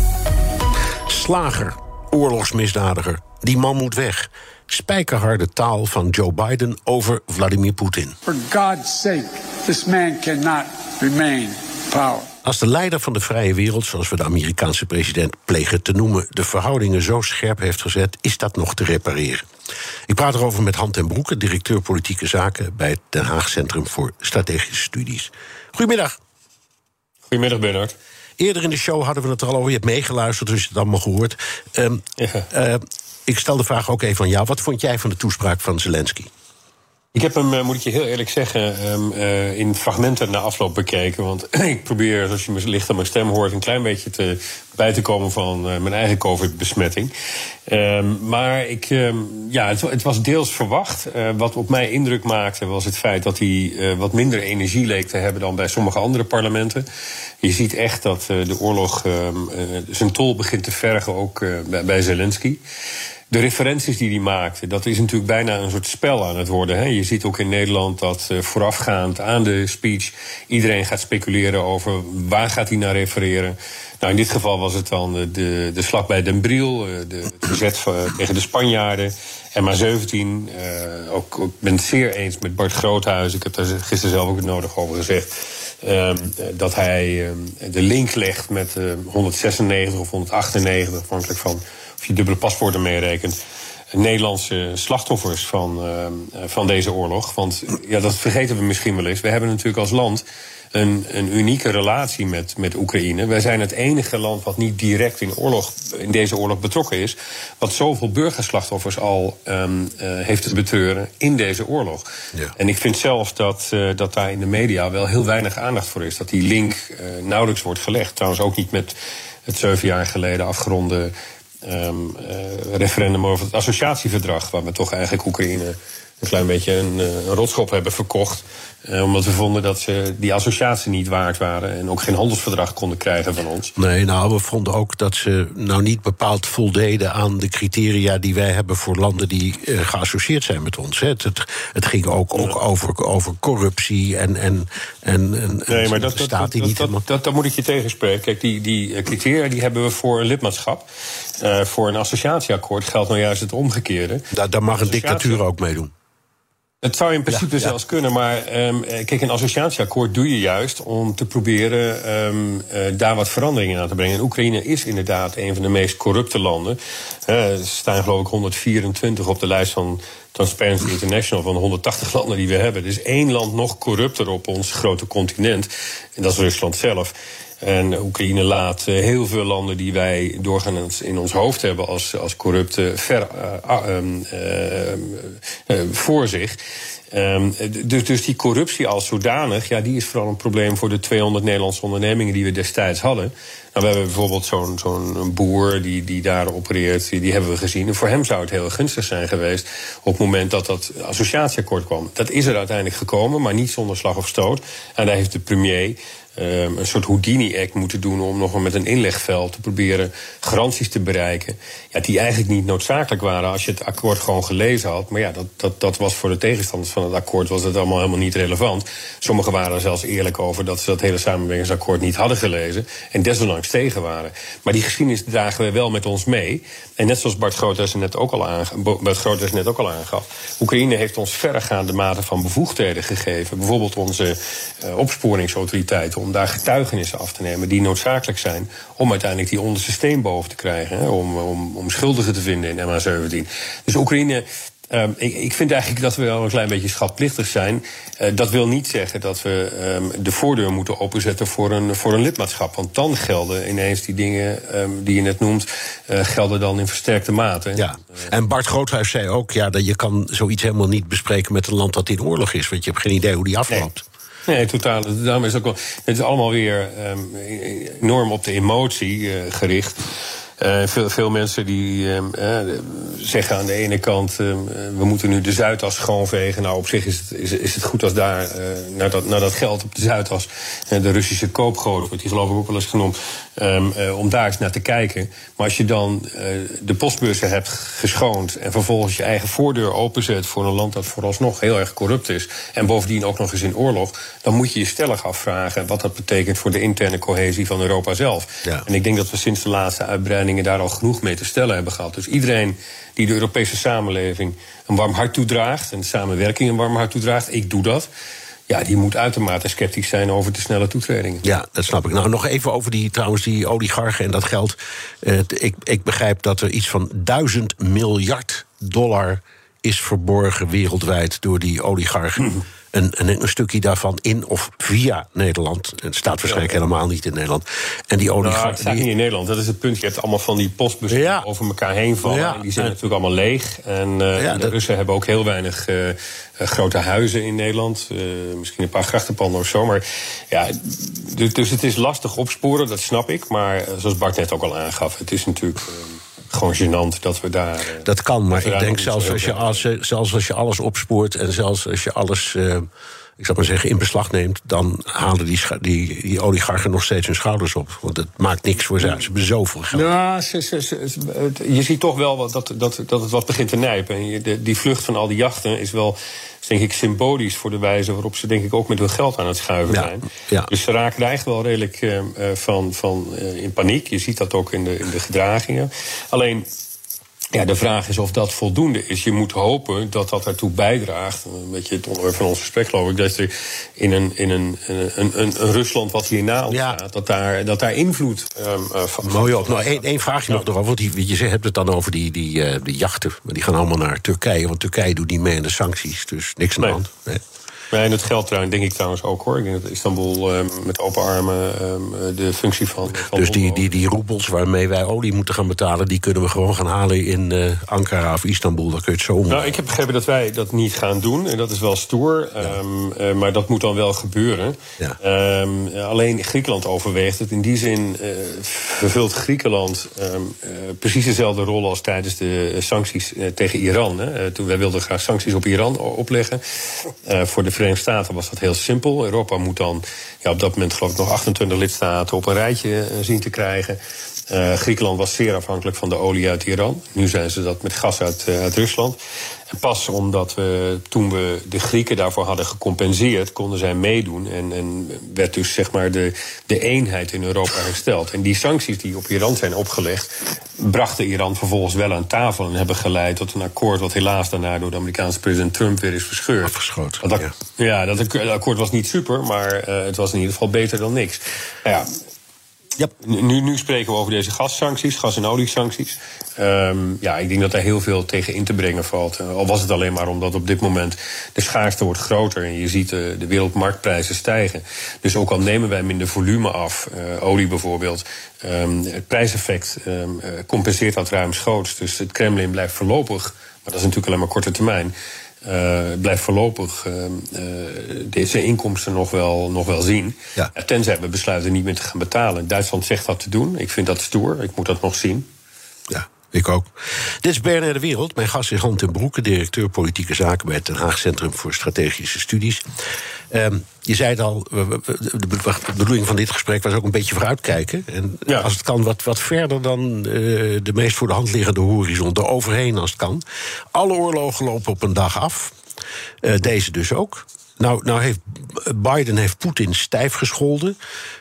Slager, oorlogsmisdadiger, die man moet weg. Spijkerharde taal van Joe Biden over Vladimir Poetin. For God's sake, this man cannot remain in power. Als de leider van de vrije wereld, zoals we de Amerikaanse president plegen te noemen, de verhoudingen zo scherp heeft gezet, is dat nog te repareren. Ik praat erover met Han ten Broeke, directeur politieke zaken bij het Den Haag Centrum voor Strategische Studies. Goedemiddag. Goedemiddag, Bernard. Eerder in de show hadden we het er al over. Je hebt meegeluisterd, dus je hebt het allemaal gehoord. Ehm, Ja. eh, ik stel de vraag ook even aan jou. Wat vond jij van de toespraak van Zelensky? Ik heb hem, eh, moet ik je heel eerlijk zeggen, ehm, eh, in fragmenten na afloop bekeken. Want (clears throat) ik probeer, zoals je licht aan mijn stem hoort, een klein beetje te, bij te komen van eh, mijn eigen COVID-besmetting. Ehm, maar ik, ehm, ja, het, was deels verwacht. Wat op mij indruk maakte was het feit dat hij wat minder energie leek te hebben dan bij sommige andere parlementen. Je ziet echt dat de oorlog zijn tol begint te vergen, ook bij Zelensky. De referenties die hij maakte, dat is natuurlijk bijna een soort spel aan het worden. Hè? Je ziet ook in Nederland dat eh, voorafgaand aan de speech iedereen gaat speculeren over waar gaat hij naar refereren. Nou, in dit geval was het dan de, de, de slag bij Den Briel, eh, de, het verzet tegen de Spanjaarden. MA17, eh, ook, ook, ik ben het zeer eens met Bart Groothuis. Ik heb daar gisteren zelf ook het nodig over gezegd. ehm, eh, dat hij ehm, de link legt met eh, 196 of 198, afhankelijk van of je dubbele paspoorten meerekent. Nederlandse slachtoffers van, ehm, eh, van deze oorlog. Want ja, dat vergeten we misschien wel eens. We hebben natuurlijk als land een, een unieke relatie met, met Oekraïne. Wij zijn het enige land wat niet direct in, oorlog, in deze oorlog betrokken is. Wat zoveel burgerslachtoffers al um, uh, heeft te betreuren in deze oorlog. Ja. En ik vind zelf dat, uh, dat daar in de media wel heel weinig aandacht voor is. Dat die link nauwelijks wordt gelegd. Trouwens ook niet met het zeven jaar geleden afgeronde um, referendum over het associatieverdrag. Waar we toch eigenlijk Oekraïne een klein beetje een, een rotschop hebben verkocht. Uh, omdat we vonden dat ze die associatie niet waard waren. En ook geen handelsverdrag konden krijgen van ons. Nee, nou, we vonden ook dat ze nou niet bepaald voldeden aan de criteria die wij hebben voor landen die uh, geassocieerd zijn met ons. Het, het, het ging ook, ook over, over corruptie en. en, en, en nee, maar dat, staat die dat, niet dat, helemaal. dat, dat moet ik je tegenspreken. Kijk, die, die criteria die hebben we voor een lidmaatschap. Uh, voor een associatieakkoord geldt nou juist het omgekeerde. Daar, daar mag een dictatuur ook meedoen. Het zou in principe Ja, ja. zelfs kunnen, maar um, kijk, een associatieakkoord doe je juist om te proberen um, uh, daar wat veranderingen aan te brengen. En Oekraïne is inderdaad een van de meest corrupte landen. Uh, er staan geloof ik 124 op de lijst van Transparency International van de 180 landen die we hebben. Er is één land nog corrupter op ons grote continent, en dat is Rusland zelf. En Oekraïne laat uh, heel veel landen die wij doorgaans in ons hoofd hebben als, als corrupte ver uh, um, uh, voor zich. Um, dus, dus die corruptie als zodanig, ja, die is vooral een probleem voor de 200 Nederlandse ondernemingen die we destijds hadden. Nou, we hebben bijvoorbeeld zo'n zo'n boer die, die daar opereert, die, die, hebben we gezien. En voor hem zou het heel gunstig zijn geweest op het moment dat dat associatieakkoord kwam. Dat is er uiteindelijk gekomen, maar niet zonder slag of stoot. En daar heeft de premier um, een soort Houdini-act moeten doen om nog met een inlegveld te proberen garanties te bereiken. Ja, die eigenlijk niet noodzakelijk waren als je het akkoord gewoon gelezen had. Maar ja, dat, dat, dat was voor de tegenstanders van het akkoord was het allemaal helemaal niet relevant. Sommigen waren er zelfs eerlijk over dat ze dat hele samenwerkingsakkoord niet hadden gelezen en desondanks tegen waren. Maar die geschiedenis dragen we wel met ons mee. En net zoals Bart Groothuis net ook al, aange, Bart net ook al aangaf, Oekraïne heeft ons verregaande mate van bevoegdheden gegeven. Bijvoorbeeld onze uh, opsporingsautoriteiten om daar getuigenissen af te nemen die noodzakelijk zijn om uiteindelijk die onderste steen boven te krijgen. Hè, om, om, om schuldigen te vinden in MH17. Dus Oekraïne. Um, ik, ik, vind eigenlijk dat we wel een klein beetje schatplichtig zijn. Uh, dat wil niet zeggen dat we um, de voordeur moeten openzetten voor een, voor een lidmaatschap. Want dan gelden ineens die dingen um, die je net noemt, uh, gelden dan in versterkte mate. Ja. En Bart Groothuis zei ook, ja, dat je kan zoiets helemaal niet bespreken met een land dat in oorlog is. Want je hebt geen idee hoe die afloopt. Nee. Nee, totaal. Daarom is het ook wel. Het is allemaal weer enorm op de emotie uh, gericht. Uh, veel, veel mensen die uh, uh, zeggen aan de ene kant... we moeten nu de Zuidas schoonvegen. Nou, op zich is het, is, is het goed als daar, naar, dat, naar dat geld op de Zuidas... de Russische koopgoot, wordt die geloof ik ook wel eens genoemd... Um, om daar eens naar te kijken. Maar als je dan de postbussen hebt geschoond... en vervolgens je eigen voordeur openzet voor een land dat vooralsnog heel erg corrupt is... en bovendien ook nog eens in oorlog... dan moet je je stellig afvragen wat dat betekent... voor de interne cohesie van Europa zelf. Ja. En ik denk dat we sinds de laatste uitbreiding daar al genoeg mee te stellen hebben gehad. Dus iedereen die de Europese samenleving een warm hart toedraagt... en de samenwerking een warm hart toedraagt, ik doe dat... Ja, die moet uitermate sceptisch zijn over de snelle toetredingen. Ja, dat snap ik. Nou, nog even over die, trouwens, die oligarchen en dat geld. Uh, ik, ik begrijp dat er iets van duizend miljard dollar is verborgen wereldwijd door die oligarchen. (clears throat) Een, een, een, stukje daarvan in of via Nederland. Het staat waarschijnlijk ja, helemaal niet in Nederland. En die oligarchen. Nou, staat niet in Nederland. Dat is het punt. Je hebt allemaal van die postbussen ja. over elkaar heen vallen. En die zijn natuurlijk allemaal leeg. En, uh, en de dat... Russen hebben ook heel weinig uh, uh, grote huizen in Nederland. misschien een paar grachtenpanden of zo. Maar ja, dus, dus, het is lastig opsporen, dat snap ik. Maar zoals Bart net ook al aangaf, het is natuurlijk gewoon gênant dat we daar. Dat kan, maar ik denk zelfs als, je, als, zelfs als je alles opspoort en zelfs als je alles. Uh, ik zou maar zeggen, in beslag neemt, dan halen die, die, die oligarchen nog steeds hun schouders op. Want het maakt niks voor ze uit. Ze hebben zoveel geld. Ja, ze, ze, ze, je ziet toch wel dat, dat, dat het wat begint te nijpen. En de, die vlucht van al die jachten is wel is denk ik symbolisch voor de wijze waarop ze denk ik ook met hun geld aan het schuiven ja, zijn. Ja. Dus ze raken er eigenlijk wel redelijk uh, van, van uh, in paniek. Je ziet dat ook in de, in de gedragingen. Alleen. Ja, de vraag is of dat voldoende is. Je moet hopen dat dat ertoe bijdraagt. Een beetje het onderwerp van ons gesprek, geloof ik. Dat er in een, in een, een, een, een Rusland wat hierna ontstaat, ja. dat, daar, dat daar invloed um, uh, van. Mooi op. Nou, één, één vraagje ja. nog erover. Want die, je hebt het dan over die, die, uh, die jachten. Maar die gaan allemaal naar Turkije. Want Turkije doet niet mee aan de sancties. Dus niks aan de hand. Nee. Ja, en het geldt trouwens, denk ik trouwens ook hoor. Ik denk dat Istanbul um, met open armen um, de functie van. van dus die, die, die roebels waarmee wij olie moeten gaan betalen, die kunnen we gewoon gaan halen in uh, Ankara of Istanbul. Dan kun je het zo om. Nou, ik heb begrepen dat wij dat niet gaan doen. En dat is wel stoer. Ja. Um, uh, maar dat moet dan wel gebeuren. Ja. alleen Griekenland overweegt het. In die zin uh, vervult Griekenland precies dezelfde rol als tijdens de sancties tegen Iran. Hè. toen wij wilden graag sancties op Iran opleggen. voor de Verenigde Staten was dat heel simpel. Europa moet dan ja, op dat moment geloof ik nog 28 lidstaten op een rijtje zien te krijgen. Uh, Griekenland was zeer afhankelijk van de olie uit Iran. Nu zijn ze dat met gas uit, uh, uit Rusland. En pas omdat we toen we de Grieken daarvoor hadden gecompenseerd, konden zij meedoen. En, en werd dus zeg maar de, de eenheid in Europa hersteld. En die sancties die op Iran zijn opgelegd, brachten Iran vervolgens wel aan tafel en hebben geleid tot een akkoord wat helaas daarna door de Amerikaanse president Trump weer is verscheurd. Afgeschoten. Dat, ja, ja dat akkoord was niet super, maar uh, het was in ieder geval beter dan niks. Nou ja, Nu, nu spreken we over deze gassancties, gas- en oliesancties. Um, ja, ik denk dat daar heel veel tegen in te brengen valt. Uh, al was het alleen maar omdat op dit moment de schaarste wordt groter en je ziet uh, de wereldmarktprijzen stijgen. Dus ook al nemen wij minder volume af, uh, olie bijvoorbeeld, um, het prijseffect um, compenseert dat ruimschoots. Dus het Kremlin blijft voorlopig, maar dat is natuurlijk alleen maar korte termijn. Uh, blijft voorlopig uh, deze inkomsten nog wel, nog wel zien. Ja. Tenzij we besluiten niet meer te gaan betalen. Duitsland zegt dat te doen. Ik vind dat stoer. Ik moet dat nog zien. Ja. Ik ook. Dit is BNR De Wereld. Mijn gast is Han ten Broeke, directeur politieke zaken bij het Den Haag Centrum voor Strategische Studies. Um, je zei het al, de bedoeling van dit gesprek was ook een beetje vooruitkijken. En ja. als het kan, wat, wat verder dan uh, de meest voor de hand liggende horizon, er overheen als het kan. Alle oorlogen lopen op een dag af. Uh, deze dus ook. Nou, nou heeft Biden heeft Poetin stijf gescholden.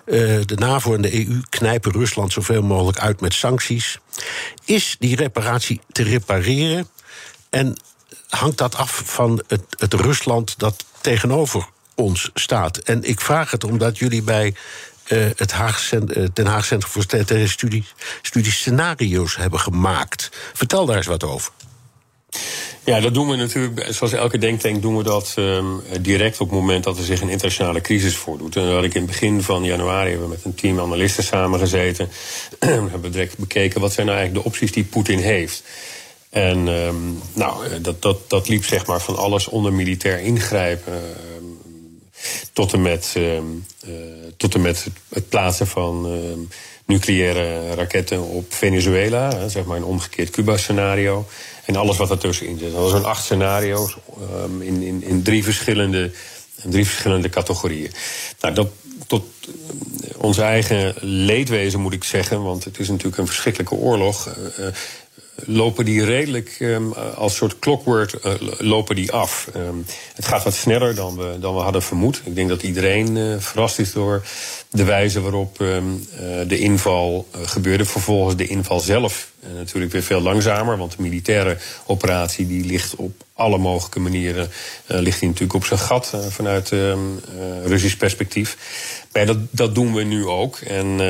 Uh, de NAVO en de EU knijpen Rusland zoveel mogelijk uit met sancties. Is die reparatie te repareren? En hangt dat af van het, het Rusland dat tegenover ons staat? En ik vraag het omdat jullie bij uh, het Haag, uh, Den Haag Centrum voor Strategische studies scenario's hebben gemaakt. Vertel daar eens wat over. Ja, dat doen we natuurlijk, zoals elke denktank, doen we dat um, direct op het moment dat er zich een internationale crisis voordoet. En dat had ik in het begin van januari hebben we met een team analisten samengezeten. (clears throat) hebben we direct bekeken wat zijn nou eigenlijk de opties die Poetin heeft. En um, nou, dat, dat, dat liep zeg maar van alles onder militair ingrijpen. Um, tot en met, uh, tot en met het plaatsen van nucleaire raketten op Venezuela. Zeg maar een omgekeerd Cuba-scenario. En alles wat ertussenin zit. Dat zijn acht scenario's um, in, in, in drie, verschillende, drie verschillende categorieën. Nou, dat tot onze eigen leedwezen moet ik zeggen, want het is natuurlijk een verschrikkelijke oorlog. Uh, lopen die redelijk um, als soort clockwork uh, lopen die af. Um, het gaat wat sneller dan we, dan we hadden vermoed. Ik denk dat iedereen uh, verrast is door de wijze waarop uh, de inval gebeurde. Vervolgens de inval zelf natuurlijk weer veel langzamer. Want de militaire operatie die ligt op alle mogelijke manieren... ligt die natuurlijk op zijn gat vanuit Russisch perspectief. Maar dat, dat doen we nu ook. En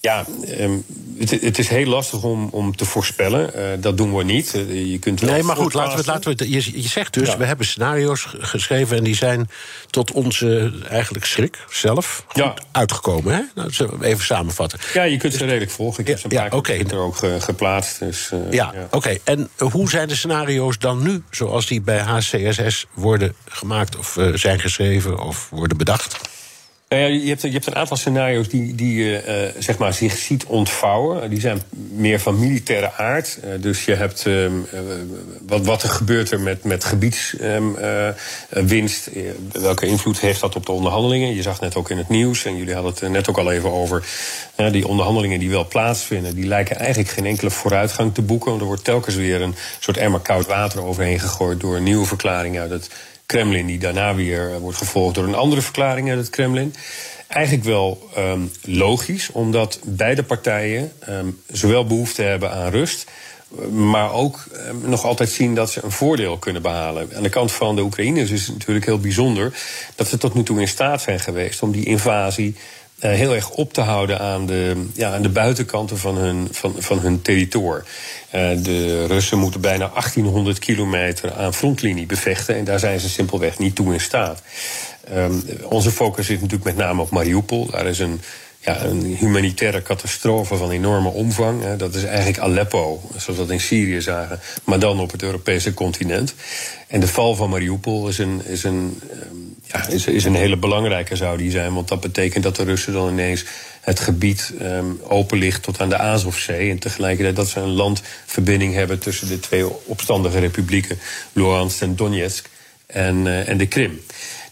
ja, um, het, het, is heel lastig om, om te voorspellen. Uh, dat doen we niet. Uh, je kunt nee, maar goed, laten we, laten we, je, je zegt dus, ja. we hebben scenario's geschreven... en die zijn tot onze eigenlijk schrik zelf ja. uitgekomen. Hè? Nou, even samenvatten. Ja, je kunt ze redelijk volgen. Ik heb ze een ja, paar okay. er ook uh, geplaatst. Dus, ja, oké. Okay. En hoe zijn de scenario's dan nu... zoals die bij HCSS worden gemaakt of zijn geschreven of worden bedacht? Nou ja, je, hebt, je hebt een aantal scenario's die, die uh, zeg maar zich ziet ontvouwen. Die zijn meer van militaire aard. Uh, dus je hebt um, uh, wat, wat er gebeurt er met, met gebiedswinst. Um, welke invloed heeft dat op de onderhandelingen? Je zag net ook in het nieuws, en jullie hadden het net ook al even over. die onderhandelingen die wel plaatsvinden, die lijken eigenlijk geen enkele vooruitgang te boeken. Want er wordt telkens weer een soort emmer koud water overheen gegooid door een nieuwe verklaring uit het Kremlin, die daarna weer wordt gevolgd door een andere verklaring uit het Kremlin. Eigenlijk wel um, logisch, omdat beide partijen um, zowel behoefte hebben aan rust, maar ook um, nog altijd zien dat ze een voordeel kunnen behalen. Aan de kant van de Oekraïners is het natuurlijk heel bijzonder dat ze tot nu toe in staat zijn geweest om die invasie eh, heel erg op te houden aan de, ja, aan de buitenkanten van hun, van, van hun territoor. Eh, de Russen moeten bijna 1800 kilometer aan frontlinie bevechten. En daar zijn ze simpelweg niet toe in staat. Ehm, onze focus zit natuurlijk met name op Mariupol. Daar is een ja, een humanitaire catastrofe van enorme omvang. Dat is eigenlijk Aleppo, zoals we dat in Syrië zagen, maar dan op het Europese continent. En de val van Mariupol is een, is een, ehm, ja, is, is een hele belangrijke, zou die zijn. Want dat betekent dat de Russen dan ineens het gebied um, open ligt tot aan de Azovzee. En tegelijkertijd dat ze een landverbinding hebben tussen de twee opstandige republieken, Luhansk en Donetsk, en, uh, en de Krim.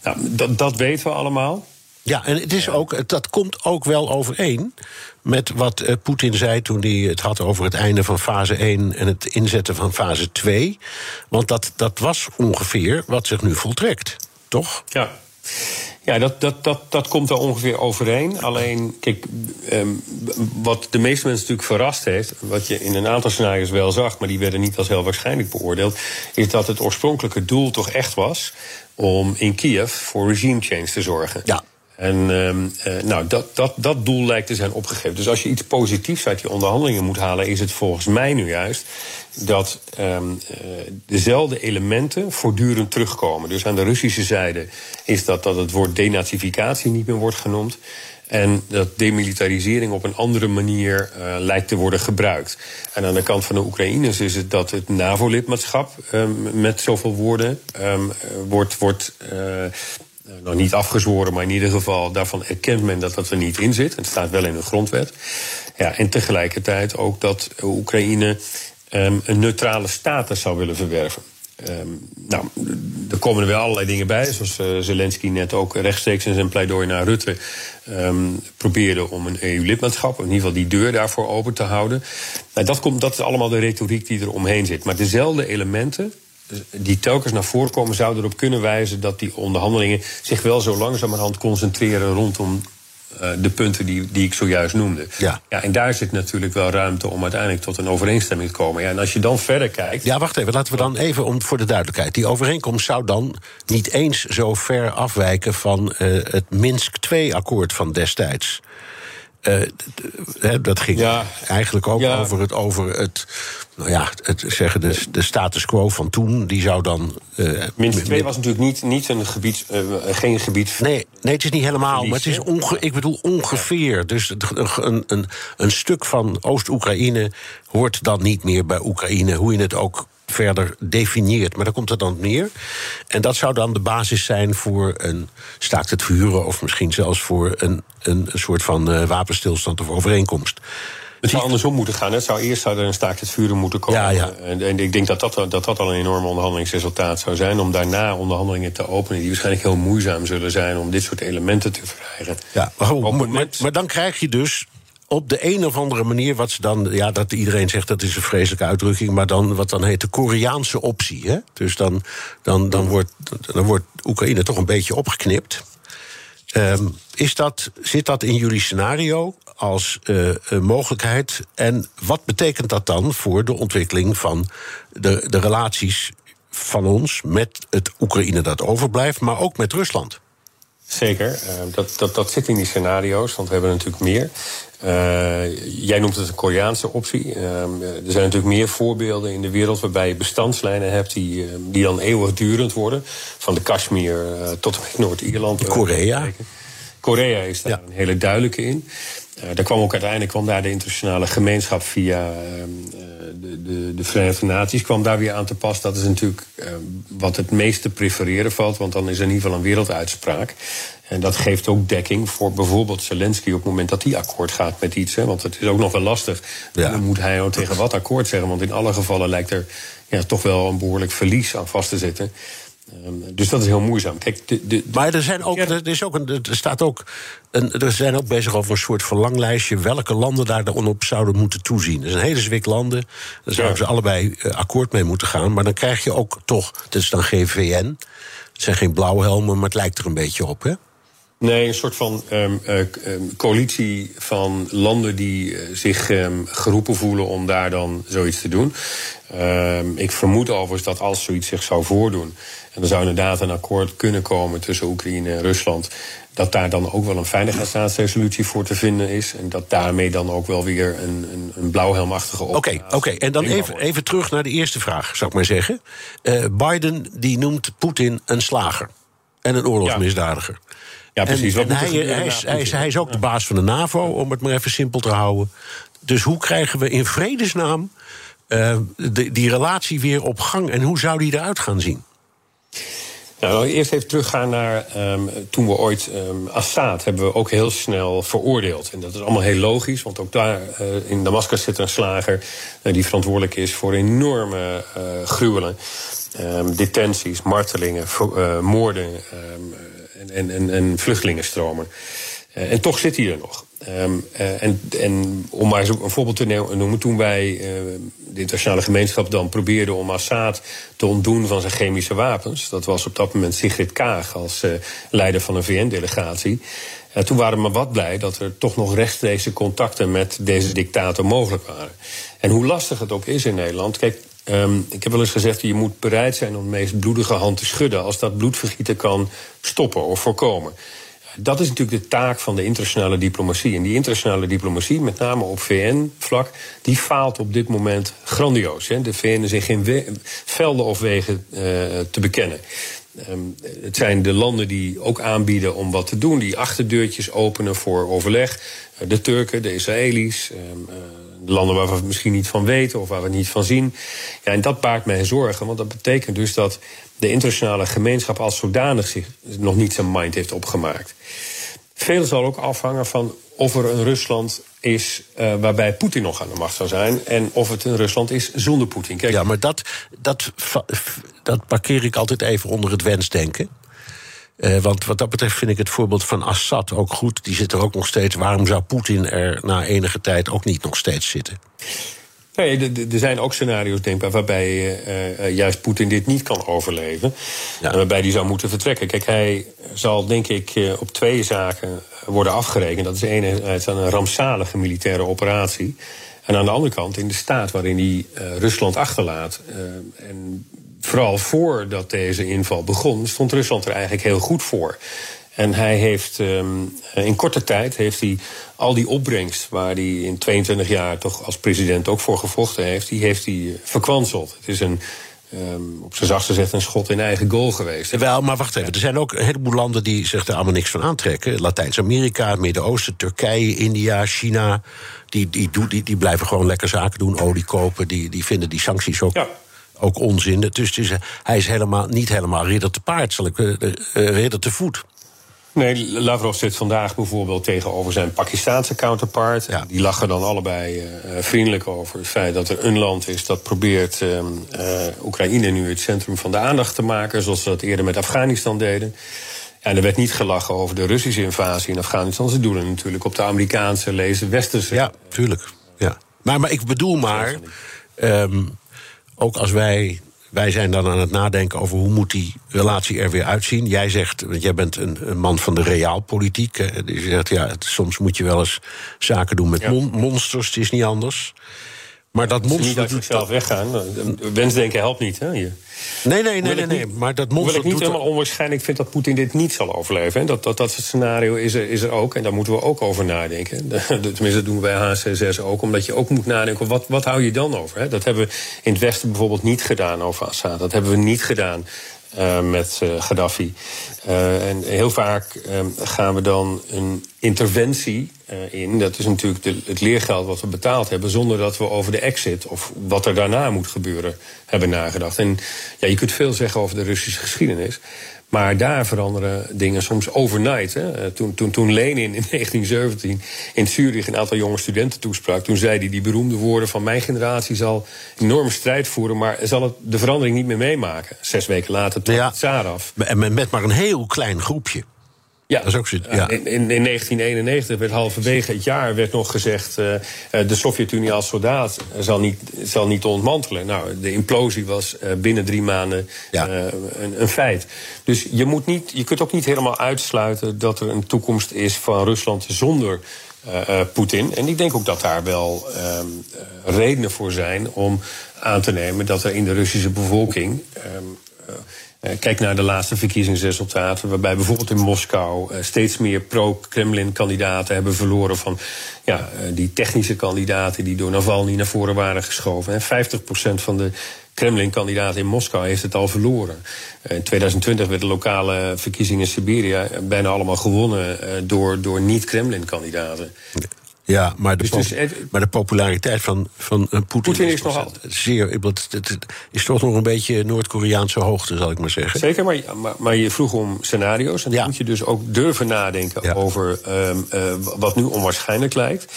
Nou, dat, dat weten we allemaal. Ja, en het is ook, dat komt ook wel overeen met wat uh, Poetin zei toen hij het had over het einde van fase 1 en het inzetten van fase 2. Want dat, dat was ongeveer wat zich nu voltrekt, toch? Ja. Ja, dat, dat, dat, dat komt er ongeveer overeen. Alleen, kijk, um, wat de meeste mensen natuurlijk verrast heeft, wat je in een aantal scenario's wel zag, maar die werden niet als heel waarschijnlijk beoordeeld, is dat het oorspronkelijke doel toch echt was om in Kiev voor regime change te zorgen. Ja. En uh, nou, dat, dat, dat doel lijkt te zijn opgegeven. Dus als je iets positiefs uit die onderhandelingen moet halen, is het volgens mij nu juist dat um, uh, dezelfde elementen voortdurend terugkomen. Dus aan de Russische zijde is dat dat het woord denazificatie niet meer wordt genoemd. En dat demilitarisering op een andere manier uh, lijkt te worden gebruikt. En aan de kant van de Oekraïners is het dat het NAVO-lidmaatschap um, met zoveel woorden um, wordt. wordt nog niet afgezworen, maar in ieder geval daarvan erkent men dat dat er niet in zit. Het staat wel in de grondwet. Ja, en tegelijkertijd ook dat Oekraïne um, een neutrale status zou willen verwerven. Um, nou, er komen er wel allerlei dingen bij, zoals uh, Zelensky net ook rechtstreeks in zijn pleidooi naar Rutte um, probeerde om een EU-lidmaatschap, in ieder geval die deur daarvoor open te houden. Nou, dat, komt, dat is allemaal de retoriek die er omheen zit. Maar dezelfde elementen die telkens naar voren komen, zouden erop kunnen wijzen dat die onderhandelingen zich wel zo langzamerhand concentreren rondom uh, de punten die, die ik zojuist noemde. Ja. Ja, en daar zit natuurlijk wel ruimte om uiteindelijk tot een overeenstemming te komen. Ja, en als je dan verder kijkt. Ja, wacht even. Laten we dan even om voor de duidelijkheid. Die overeenkomst zou dan niet eens zo ver afwijken van uh, het Minsk II-akkoord van destijds. Uh, dat ging ja. eigenlijk ook Ja. over het, over het, nou ja, het zeggen de, de status quo van toen. Die zou dan. eh, Minsk mi- 2 was natuurlijk niet, niet een gebied, uh, geen gebied. Nee, nee, het is niet helemaal, maar het is onge, ik bedoel ongeveer. Dus een, een, een stuk van Oost-Oekraïne hoort dan niet meer bij Oekraïne, hoe je het ook verder definieert. Maar daar komt het dan neer. En dat zou dan de basis zijn voor een staakt het vuren, of misschien zelfs voor een, een, een soort van eh, wapenstilstand of overeenkomst. Het zou andersom moeten gaan. Het zou eerst zou er een staakt het vuren moeten komen. Ja, ja. En, en ik denk dat dat, dat dat al een enorm onderhandelingsresultaat zou zijn. Om daarna onderhandelingen te openen. Die waarschijnlijk heel moeizaam zullen zijn om dit soort elementen te verkrijgen. Ja, maar dan krijg je dus op de een of andere manier, wat ze dan, ja, dat iedereen zegt dat is een vreselijke uitdrukking, maar dan wat dan heet de Koreaanse optie. Hè? Dus dan, dan, dan, wordt, dan wordt Oekraïne toch een beetje opgeknipt. Ehm, is dat, zit dat in jullie scenario als eh, mogelijkheid? En wat betekent dat dan voor de ontwikkeling van de, de relaties van ons met het Oekraïne dat overblijft, maar ook met Rusland? Zeker, uh, dat, dat, dat zit in die scenario's, want we hebben natuurlijk meer. Uh, jij noemt het een Koreaanse optie. Uh, er zijn natuurlijk meer voorbeelden in de wereld waarbij je bestandslijnen hebt die, die dan eeuwigdurend worden. Van de Kashmir tot en met Noord-Ierland. Korea. Korea is daar Ja. een hele duidelijke in. Uh, daar kwam ook uiteindelijk kwam daar de internationale gemeenschap via uh, de, de, de Verenigde Naties kwam daar weer aan te pas. Dat is natuurlijk uh, wat het meest te prefereren valt, want dan is er in ieder geval een werelduitspraak. En dat geeft ook dekking voor bijvoorbeeld Zelensky op het moment dat hij akkoord gaat met iets. Hè, want het is ook nog wel lastig. Ja. Dan moet hij nou tegen wat akkoord zeggen? Want in alle gevallen lijkt er ja, toch wel een behoorlijk verlies aan vast te zitten. Um, dus dat is heel moeizaam. Kijk, de, de, Maar er, zijn ook, er, is ook een, er staat ook. Een, er zijn ook bezig over een soort verlanglijstje. welke landen daar dan op zouden moeten toezien. Er is een hele zwik landen. Daar zouden Ja. ze allebei uh, akkoord mee moeten gaan. Maar dan krijg je ook toch. Het is dan geen VN. Het zijn geen blauwhelmen, maar het lijkt er een beetje op, hè? Nee, een soort van um, uh, coalitie van landen die uh, zich um, geroepen voelen om daar dan zoiets te doen. Um, ik vermoed overigens dat als zoiets zich zou voordoen. en er zou inderdaad een akkoord kunnen komen tussen Oekraïne en Rusland. dat daar dan ook wel een veiligheidsraadsresolutie voor te vinden is. En dat daarmee dan ook wel weer een, een, een blauwhelmachtige Oké, oké. Okay, en dan even, even terug naar de eerste vraag, zou ik maar zeggen. Uh, Biden die noemt Poetin een slager en een oorlogsmisdadiger. Ja. Ja, precies. En, en hij, hij, is, hij, is, hij is ook de baas van de NAVO, om het maar even simpel te houden. Dus hoe krijgen we in vredesnaam uh, de, die relatie weer op gang en hoe zou die eruit gaan zien? Nou, eerst even teruggaan naar um, toen we ooit um, Assad hebben we ook heel snel veroordeeld. En dat is allemaal heel logisch, want ook daar uh, in Damascus zit een slager uh, die verantwoordelijk is voor enorme uh, gruwelen. Um, detenties, martelingen, moorden en, en, en, en vluchtelingenstromen. Uh, en toch zit hij er nog. Um, uh, en, en om maar eens een voorbeeld te noemen, toen wij uh, de internationale gemeenschap dan probeerden om Assad te ontdoen van zijn chemische wapens, dat was op dat moment Sigrid Kaag als leider van een VN-delegatie. toen waren we wat blij dat er toch nog rechtstreekse contacten met deze dictator mogelijk waren. En hoe lastig het ook is in Nederland. Kijk, Um, ik heb wel eens gezegd, je moet bereid zijn om de meest bloedige hand te schudden als dat bloedvergieten kan stoppen of voorkomen. Dat is natuurlijk de taak van de internationale diplomatie. En die internationale diplomatie, met name op VN-vlak, die faalt op dit moment grandioos. Hè. De VN is in geen velden of wegen uh, te bekennen. Um, het zijn de landen die ook aanbieden om wat te doen, die achterdeurtjes openen voor overleg. De Turken, de Israëli's, um, uh, landen waar we misschien niet van weten of waar we niet van zien. Ja, en dat baart mij zorgen, want dat betekent dus dat de internationale gemeenschap als zodanig zich nog niet zijn mind heeft opgemaakt. Veel zal ook afhangen van of er een Rusland is uh, waarbij Poetin nog aan de macht zou zijn. En of het een Rusland is zonder Poetin. Ja, maar dat, dat, dat parkeer ik altijd even onder het wensdenken. Uh, want wat dat betreft vind ik het voorbeeld van Assad ook goed. Die zit er ook nog steeds. Waarom zou Poetin er na enige tijd ook niet nog steeds zitten? Nee, er zijn ook scenario's denkbaar waarbij uh, uh, juist Poetin dit niet kan overleven. Ja. En waarbij hij zou moeten vertrekken. Kijk, hij zal denk ik op twee zaken worden afgerekend. Dat is enerzijds aan een rampzalige militaire operatie. En aan de andere kant in de staat waarin hij Rusland achterlaat. en vooral voordat deze inval begon, stond Rusland er eigenlijk heel goed voor. En hij heeft um, in korte tijd heeft hij al die opbrengst waar hij in 22 jaar toch als president ook voor gevochten heeft, die heeft hij verkwanseld. Het is een Um, op zijn zachtste gezegd een schot in eigen goal geweest. Wel, maar wacht even. Er zijn ook een heleboel landen die zich er allemaal niks van aantrekken. Latijns-Amerika, het Midden-Oosten, Turkije, India, China. Die, die, die, die blijven gewoon lekker zaken doen, olie kopen. Die, die vinden die sancties ook ja ook onzin. Dus, dus hij is helemaal, niet helemaal ridder te paard, zal ik uh, ridder te voet. Nee, Lavrov zit vandaag bijvoorbeeld tegenover zijn Pakistaanse counterpart. Ja. Die lachen dan allebei uh, vriendelijk over het feit dat er een land is dat probeert uh, Oekraïne nu het centrum van de aandacht te maken, zoals ze dat eerder met Afghanistan deden. En er werd niet gelachen over de Russische invasie in Afghanistan. Ze doelen natuurlijk op de Amerikaanse, lezen westerse. Ja, tuurlijk. Ja. Maar, maar ik bedoel maar. Um, als wij. Wij zijn dan aan het nadenken over hoe moet die relatie er weer uitzien. Jij zegt, want jij bent een, een man van de realpolitiek. Dus je zegt, ja, het, soms moet je wel eens zaken doen met mon monsters. Het is niet anders. Maar dat monster. Niet uit zichzelf weggaan. Wensdenken helpt niet, hè? Hier. Nee, nee, nee, nee, nee. Maar dat monster. Hoewel ik niet helemaal onwaarschijnlijk vind dat Poetin dit niet zal overleven. Dat, dat, dat scenario is er, is er ook. En daar moeten we ook over nadenken. (laughs) Tenminste, dat doen we bij HC6 ook. Omdat je ook moet nadenken. Wat, wat hou je dan over? Hè? Dat hebben we in het Westen bijvoorbeeld niet gedaan over Assad. Dat hebben we niet gedaan uh, met uh, Gaddafi. Uh, en heel vaak gaan we dan een interventie in. Dat is natuurlijk de, het leergeld wat we betaald hebben, zonder dat we over de exit of wat er daarna moet gebeuren hebben nagedacht. En ja, je kunt veel zeggen over de Russische geschiedenis. Maar daar veranderen dingen soms overnight. Hè. Eh, toen, toen, toen Lenin in (laughs) 1917 in Zurich een aantal jonge studenten toesprak... toen zei hij die beroemde woorden van mijn generatie zal enorme strijd voeren... maar zal het de verandering niet meer meemaken. Zes weken later ja, het af. En met maar een heel klein groepje. Ja, dat is ook zo. Ja. In, in, in 1991 werd halverwege het jaar werd nog gezegd... Uh, de Sovjet-Unie als soldaat zal niet, zal niet ontmantelen. Nou, de implosie was uh, binnen drie maanden ja. uh, een, een, feit. Dus je, moet niet, je kunt ook niet helemaal uitsluiten... dat er een toekomst is van Rusland zonder Poetin. En ik denk ook dat daar wel ehm, redenen voor zijn om aan te nemen... dat er in de Russische bevolking... Uh, kijk naar de laatste verkiezingsresultaten, waarbij bijvoorbeeld in Moskou uh, steeds meer pro-Kremlin-kandidaten hebben verloren van ja, uh, die technische kandidaten die door Navalny naar voren waren geschoven. Hè. 50% van de Kremlin-kandidaten in Moskou heeft het al verloren. in 2020 werden de lokale verkiezingen in Siberië bijna allemaal gewonnen door, door niet-Kremlin-kandidaten. Ja, maar de, dus maar de populariteit van, van uh, Poetin, Poetin is, is nogal zeer. Het, is toch nog een beetje Noord-Koreaanse hoogte, zal ik maar zeggen. Zeker, maar, maar, maar je vroeg om scenario's. En dan moet je dus ook durven nadenken ja. over um, uh, wat nu onwaarschijnlijk lijkt.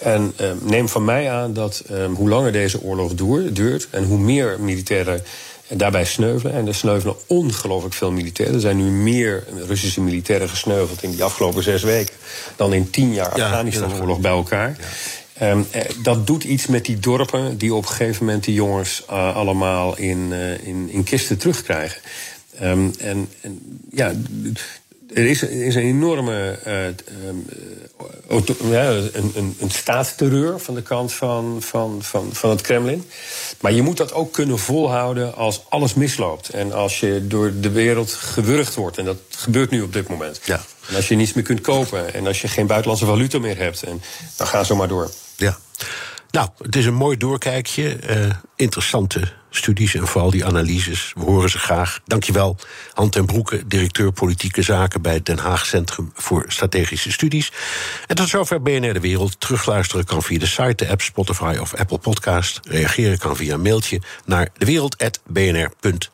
En um, neem van mij aan dat um, hoe langer deze oorlog duurt en hoe meer militaire en daarbij sneuvelen. En er sneuvelen ongelooflijk veel militairen. Er zijn nu meer Russische militairen gesneuveld in die afgelopen zes weken dan in tien jaar ja, Afghanistan-oorlog bij elkaar. Ja. Um, dat doet iets met die dorpen die op een gegeven moment die jongens uh, allemaal in, uh, in, in kisten terugkrijgen. Um, en, en ja, er is, er is een enorme uh, auto, ja, een, een, een staatsterreur van de kant van, van, van, van het Kremlin. Maar je moet dat ook kunnen volhouden als alles misloopt. En als je door de wereld gewurgd wordt. En dat gebeurt nu op dit moment. Ja. En als je niets meer kunt kopen. En als je geen buitenlandse valuta meer hebt. En dan ga zo maar door. Ja. Nou, het is een mooi doorkijkje. Uh, interessante studies en vooral die analyses. We horen ze graag. Dankjewel, Han ten Broeke, directeur politieke zaken bij het Den Haag Centrum voor Strategische Studies. En tot zover BNR De Wereld. Terugluisteren kan via de site, de app Spotify of Apple Podcast. Reageren kan via een mailtje naar dewereld.bnr.nl.